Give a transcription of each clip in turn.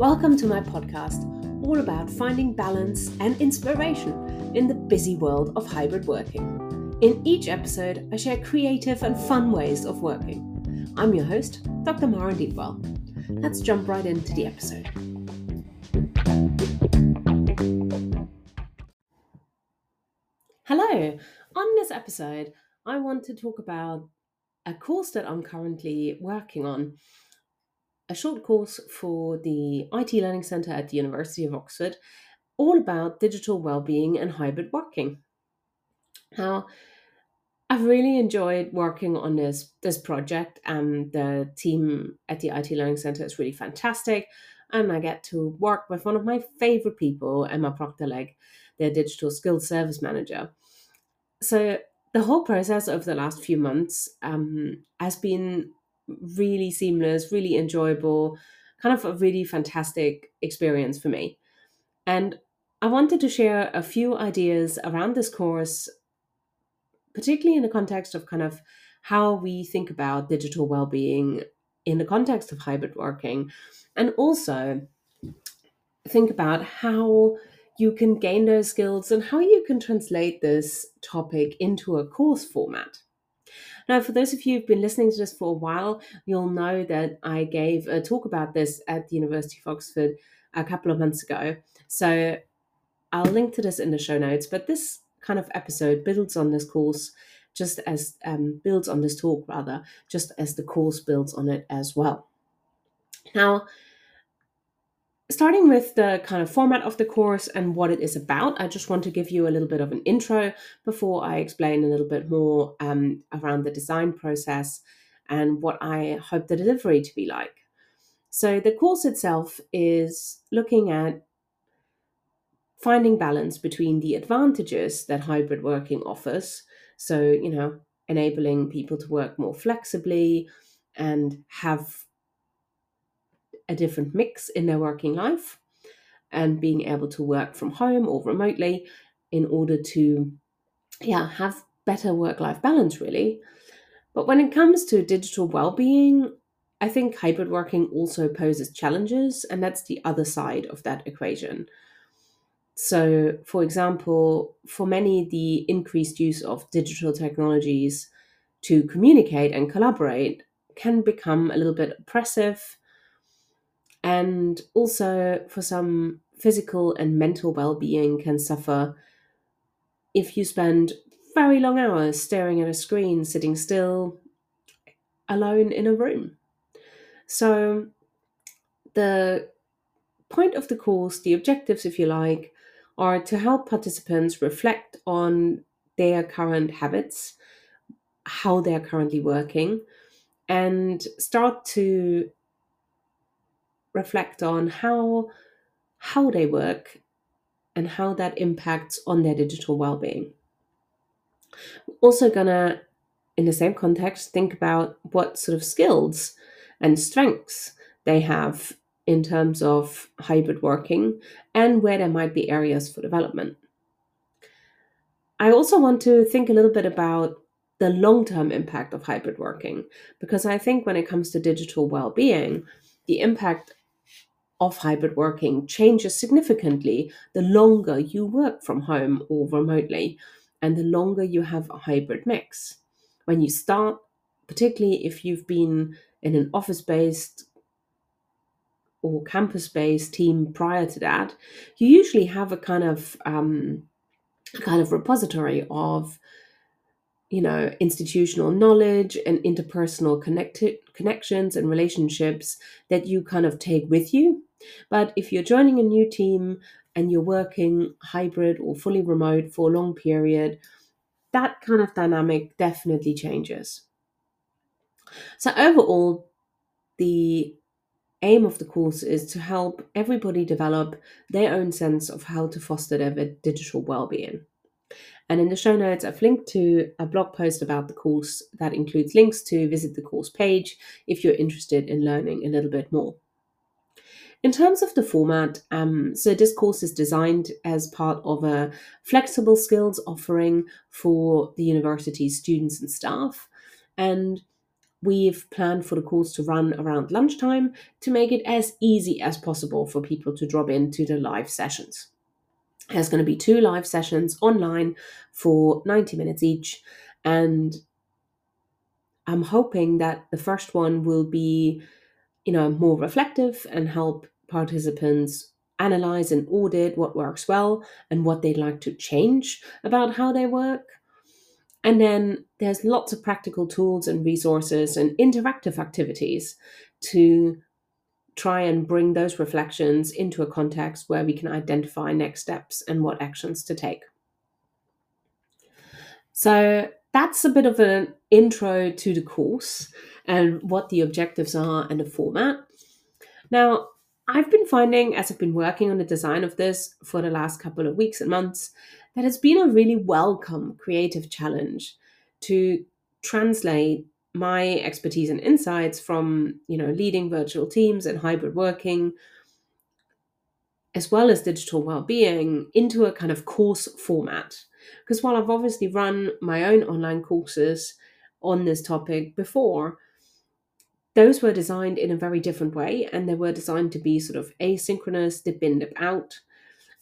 Welcome to my podcast, all about finding balance and inspiration in the busy world of hybrid working. In each episode, I share creative and fun ways of working. I'm your host, Dr. Maren Deepwell. Let's jump right into the episode. Hello! On this episode, I want to talk about a course that I'm currently working on a short course for the IT Learning Centre at the University of Oxford, all about digital well-being and hybrid working. Now, I've really enjoyed working on this this project. and the team at the IT Learning Centre is really fantastic, and I get to work with one of my favorite people, Emma Procter-Legg, their digital skills service manager. So the whole process over the last few months um, has been really seamless, really enjoyable, kind of a really fantastic experience for me. And I wanted to share a few ideas around this course, particularly in the context of kind of how we think about digital well-being in the context of hybrid working, and also think about how you can gain those skills and how you can translate this topic into a course format. Now, for those of you who've been listening to this for a while, you'll know that I gave a talk about this at the University of Oxford a couple of months ago. So I'll link to this in the show notes. But this kind of episode builds on this course, just as um, builds on this talk, rather, just as the course builds on it as well. Now, starting with the kind of format of the course and what it is about, I just want to give you a little bit of an intro before I explain a little bit more um, around the design process and what I hope the delivery to be like. So, the course itself is looking at finding balance between the advantages that hybrid working offers. So, you know, enabling people to work more flexibly and have a different mix in their working life and being able to work from home or remotely in order to yeah have better work life balance really. But when it comes to digital well-being i think hybrid working also poses challenges and that's the other side of that equation. So for example for many the increased use of digital technologies to communicate and collaborate can become a little bit oppressive and also for some physical and mental well-being can suffer if you spend very long hours staring at a screen sitting still alone in a room. So the point of the course the objectives if you like are to help participants reflect on their current habits how they're currently working and start to reflect on how how they work and how that impacts on their digital well-being. Also gonna in the same context think about what sort of skills and strengths they have in terms of hybrid working and where there might be areas for development. I also want to think a little bit about the long term impact of hybrid working because I think when it comes to digital well being, the impact of hybrid working changes significantly the longer you work from home or remotely and the longer you have a hybrid mix. When you start, particularly if you've been in an office based or campus based team prior to that, you usually have a kind of um, kind of repository of you know institutional knowledge and interpersonal connected connections and relationships that you kind of take with you but if you're joining a new team and you're working hybrid or fully remote for a long period, that kind of dynamic definitely changes. So, overall, the aim of the course is to help everybody develop their own sense of how to foster their digital well-being. And in the show notes, I've linked to a blog post about the course that includes links to visit the course page if you're interested in learning a little bit more. In terms of the format, um, so this course is designed as part of a flexible skills offering for the university's students and staff. And we've planned for the course to run around lunchtime to make it as easy as possible for people to drop into the live sessions. There's going to be two live sessions online for 90 minutes each, and I'm hoping that the first one will be, you know, more reflective and help participants analyze and audit what works well and what they'd like to change about how they work. And then there's lots of practical tools and resources and interactive activities to try and bring those reflections into a context where we can identify next steps and what actions to take. So that's a bit of an intro to the course and what the objectives are and the format. Now, I've been finding as I've been working on the design of this for the last couple of weeks and months that it's been a really welcome creative challenge to translate my expertise and insights from, you know, leading virtual teams and hybrid working as well as digital well-being into a kind of course format because while I've obviously run my own online courses on this topic before, those were designed in a very different way and they were designed to be sort of asynchronous, dip in dip out.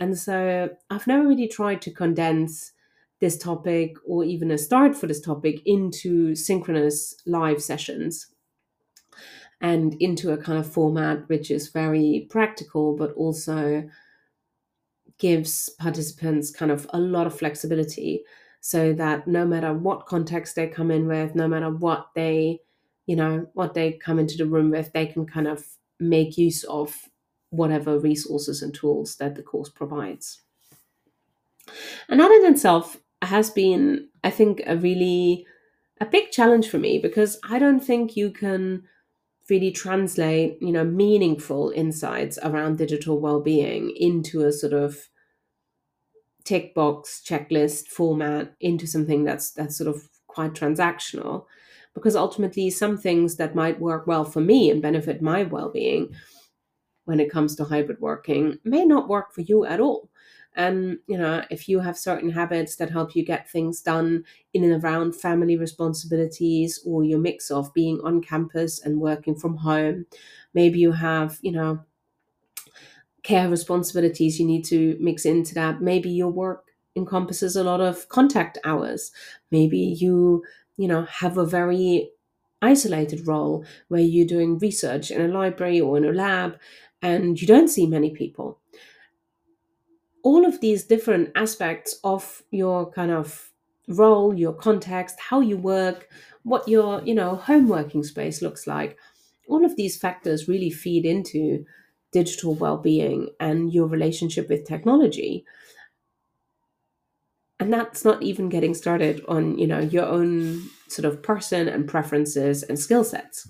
And so I've never really tried to condense this topic or even a start for this topic into synchronous live sessions and into a kind of format which is very practical but also gives participants kind of a lot of flexibility so that no matter what context they come in with, no matter what they, you know, what they come into the room with, they can kind of make use of whatever resources and tools that the course provides. And that in itself has been, I think, a really a big challenge for me because I don't think you can really translate, you know, meaningful insights around digital well-being into a sort of tick box checklist format into something that's that's sort of quite transactional. Because ultimately some things that might work well for me and benefit my well-being when it comes to hybrid working may not work for you at all and you know if you have certain habits that help you get things done in and around family responsibilities or your mix of being on campus and working from home maybe you have you know care responsibilities you need to mix into that. Maybe your work encompasses a lot of contact hours. Maybe you, you know, have a very isolated role where you're doing research in a library or in a lab and you don't see many people. All of these different aspects of your kind of role, your context, how you work, what your, you know, home working space looks like. All of these factors really feed into digital well-being and your relationship with technology and that's not even getting started on you know your own sort of person and preferences and skill sets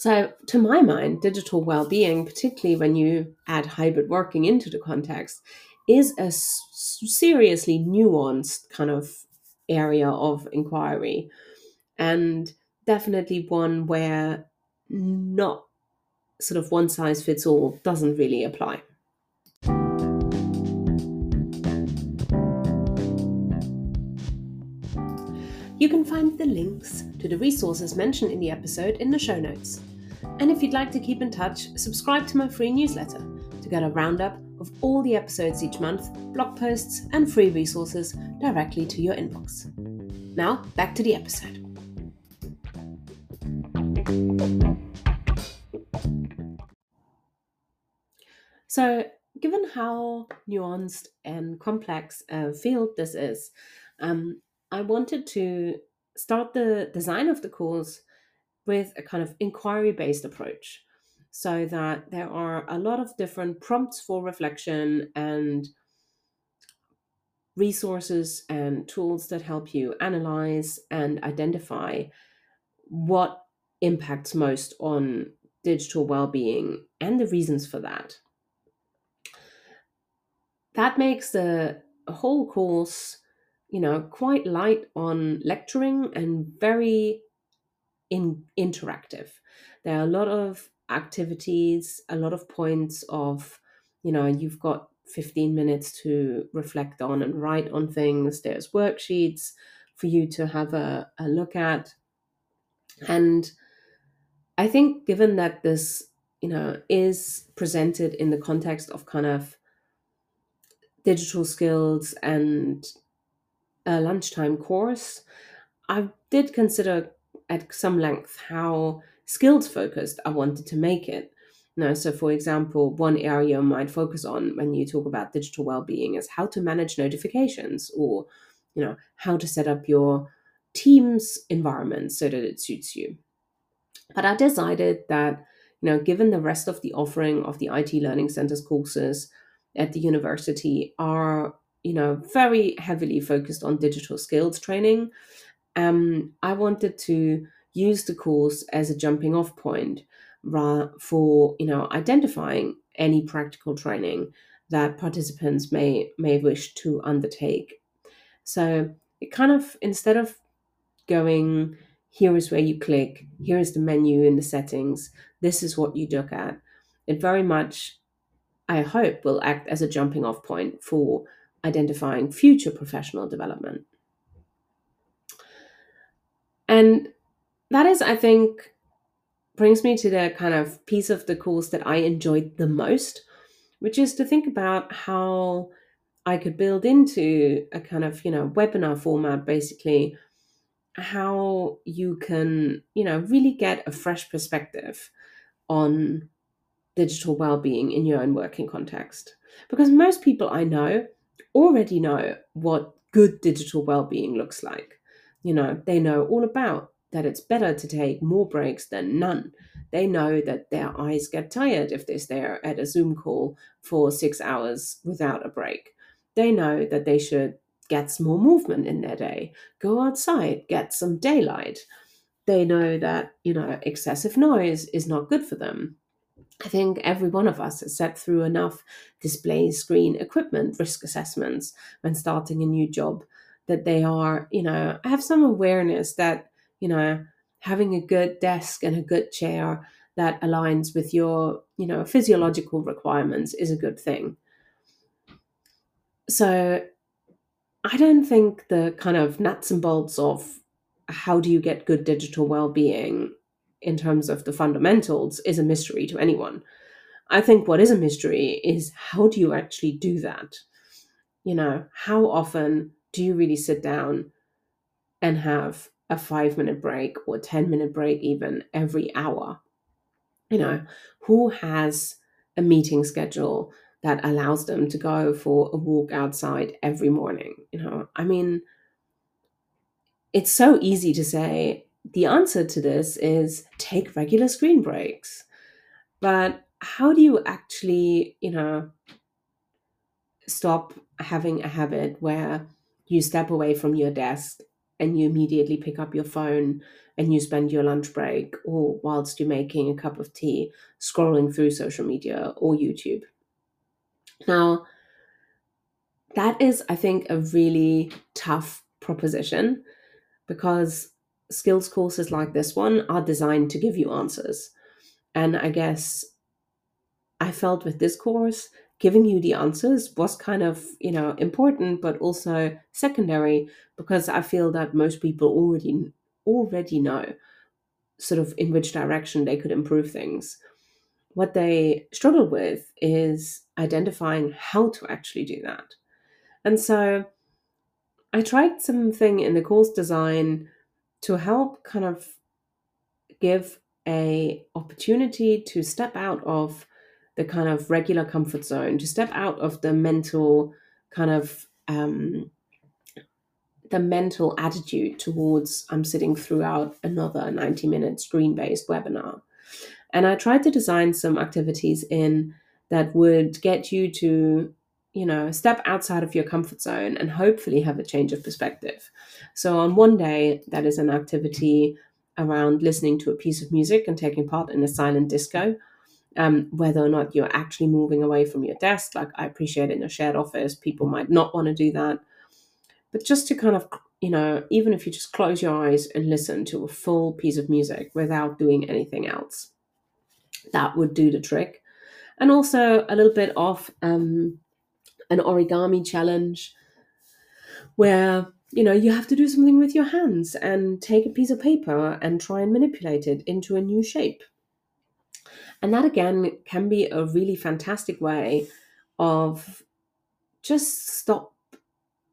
so to my mind digital well-being particularly when you add hybrid working into the context is a seriously nuanced kind of area of inquiry and definitely one where not sort of one size fits all doesn't really apply. You can find the links to the resources mentioned in the episode in the show notes. And if you'd like to keep in touch, subscribe to my free newsletter to get a roundup of all the episodes each month, blog posts, and free resources directly to your inbox. Now, back to the episode. So, given how nuanced and complex a field this is, um, I wanted to start the design of the course with a kind of inquiry based approach so that there are a lot of different prompts for reflection and resources and tools that help you analyze and identify what impacts most on digital well-being and the reasons for that. That makes the whole course, you know, quite light on lecturing and very in interactive. There are a lot of activities, a lot of points of, you know, you've got 15 minutes to reflect on and write on things. There's worksheets for you to have a, a look at. And I think given that this, you know, is presented in the context of kind of digital skills and a lunchtime course, I did consider at some length how skills focused I wanted to make it. Know, so for example, one area you might focus on when you talk about digital well-being is how to manage notifications or, you know, how to set up your team's environment so that it suits you. But I decided that, you know, given the rest of the offering of the IT Learning Center's courses at the university are, you know, very heavily focused on digital skills training, um, I wanted to use the course as a jumping off point for, you know, identifying any practical training that participants may may wish to undertake. So it kind of instead of going here is where you click, here is the menu in the settings, this is what you look at. It very much, I hope, will act as a jumping off point for identifying future professional development. And that is, I think, brings me to the kind of piece of the course that I enjoyed the most, which is to think about how I could build into a kind of, you know, webinar format basically how you can, you know, really get a fresh perspective on digital well-being in your own working context. Because most people I know already know what good digital well-being looks like. You know, they know all about that it's better to take more breaks than none. They know that their eyes get tired if they stare at a Zoom call for six hours without a break. They know that they should get some more movement in their day, go outside, get some daylight. They know that, you know, excessive noise is not good for them. I think every one of us has sat through enough display screen equipment risk assessments when starting a new job that they are, you know, have some awareness that, you know, having a good desk and a good chair that aligns with your, you know, physiological requirements is a good thing. So I don't think the kind of nuts and bolts of how do you get good digital well-being in terms of the fundamentals is a mystery to anyone. I think what is a mystery is how do you actually do that? You know, how often do you really sit down and have a five minute break or 10 minute break, even every hour? You know, who has a meeting schedule that allows them to go for a walk outside every morning. You know, I mean, it's so easy to say the answer to this is take regular screen breaks. But how do you actually, you know, stop having a habit where you step away from your desk and you immediately pick up your phone and you spend your lunch break or whilst you're making a cup of tea scrolling through social media or YouTube? Now, that is, I think, a really tough proposition because skills courses like this one are designed to give you answers. And I guess I felt with this course, giving you the answers was kind of, you know, important, but also secondary because I feel that most people already already know sort of in which direction they could improve things what they struggle with is identifying how to actually do that. And so I tried something in the course design to help kind of give a opportunity to step out of the kind of regular comfort zone, to step out of the mental kind of um, the mental attitude towards I'm sitting throughout another 90 minute screen based webinar and I tried to design some activities in that would get you to, you know, step outside of your comfort zone and hopefully have a change of perspective. So on one day, that is an activity around listening to a piece of music and taking part in a silent disco. Um, whether or not you're actually moving away from your desk, like I appreciate in a shared office, people might not want to do that. But just to kind of, you know, even if you just close your eyes and listen to a full piece of music without doing anything else that would do the trick. And also a little bit of um, an origami challenge where you know, you have to do something with your hands and take a piece of paper and try and manipulate it into a new shape. And that again can be a really fantastic way of just stop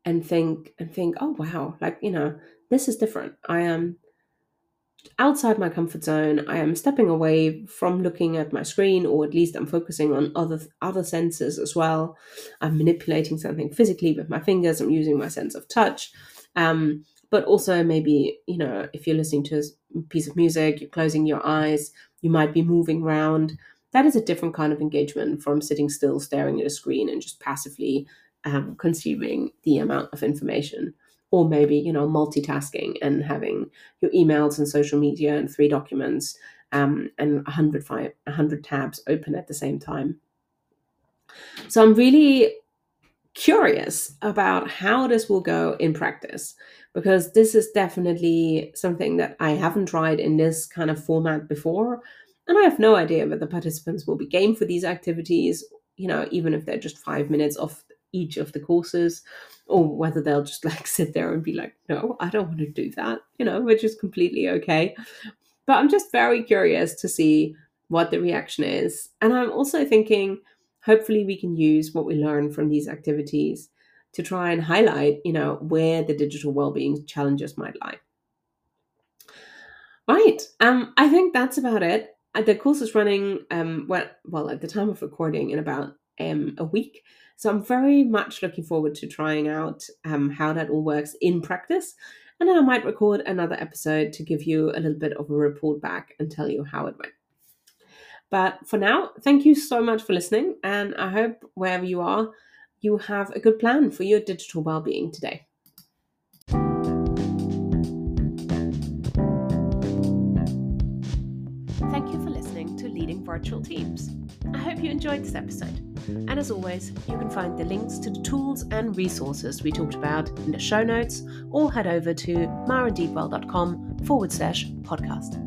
and think and think, oh wow, like, you know, this is different. I am outside my comfort zone. I am stepping away from looking at my screen, or at least I'm focusing on other other senses as well. I'm manipulating something physically with my fingers. I'm using my sense of touch. Um, but also maybe you know if you're listening to a piece of music, you're closing your eyes. You might be moving around. That is a different kind of engagement from sitting still, staring at a screen, and just passively um, consuming the amount of information. Or maybe you know multitasking and having your emails and social media and three documents um, and 100, 100 tabs open at the same time. So i'm really curious about how this will go in practice because this is definitely something that i haven't tried in this kind of format before and i have no idea whether participants will be game for these activities you know even if they're just five minutes of each of the courses or whether they'll just like sit there and be like, no, I don't want to do that, you know, which is completely okay. But I'm just very curious to see what the reaction is. And I'm also thinking, hopefully, we can use what we learn from these activities to try and highlight, you know, where the digital well-being challenges might lie. Right. Um, I think that's about it. Uh, the course is running um well well at the time of recording in about um a week. So I'm very much looking forward to trying out um, how that all works in practice. And then I might record another episode to give you a little bit of a report back and tell you how it went. But for now, thank you so much for listening. And I hope wherever you are, you have a good plan for your digital well-being today. Thank you for listening to Leading Virtual Teams. I hope you enjoyed this episode. And as always, you can find the links to the tools and resources we talked about in the show notes or head over to marendeepwell.com forward slash podcast.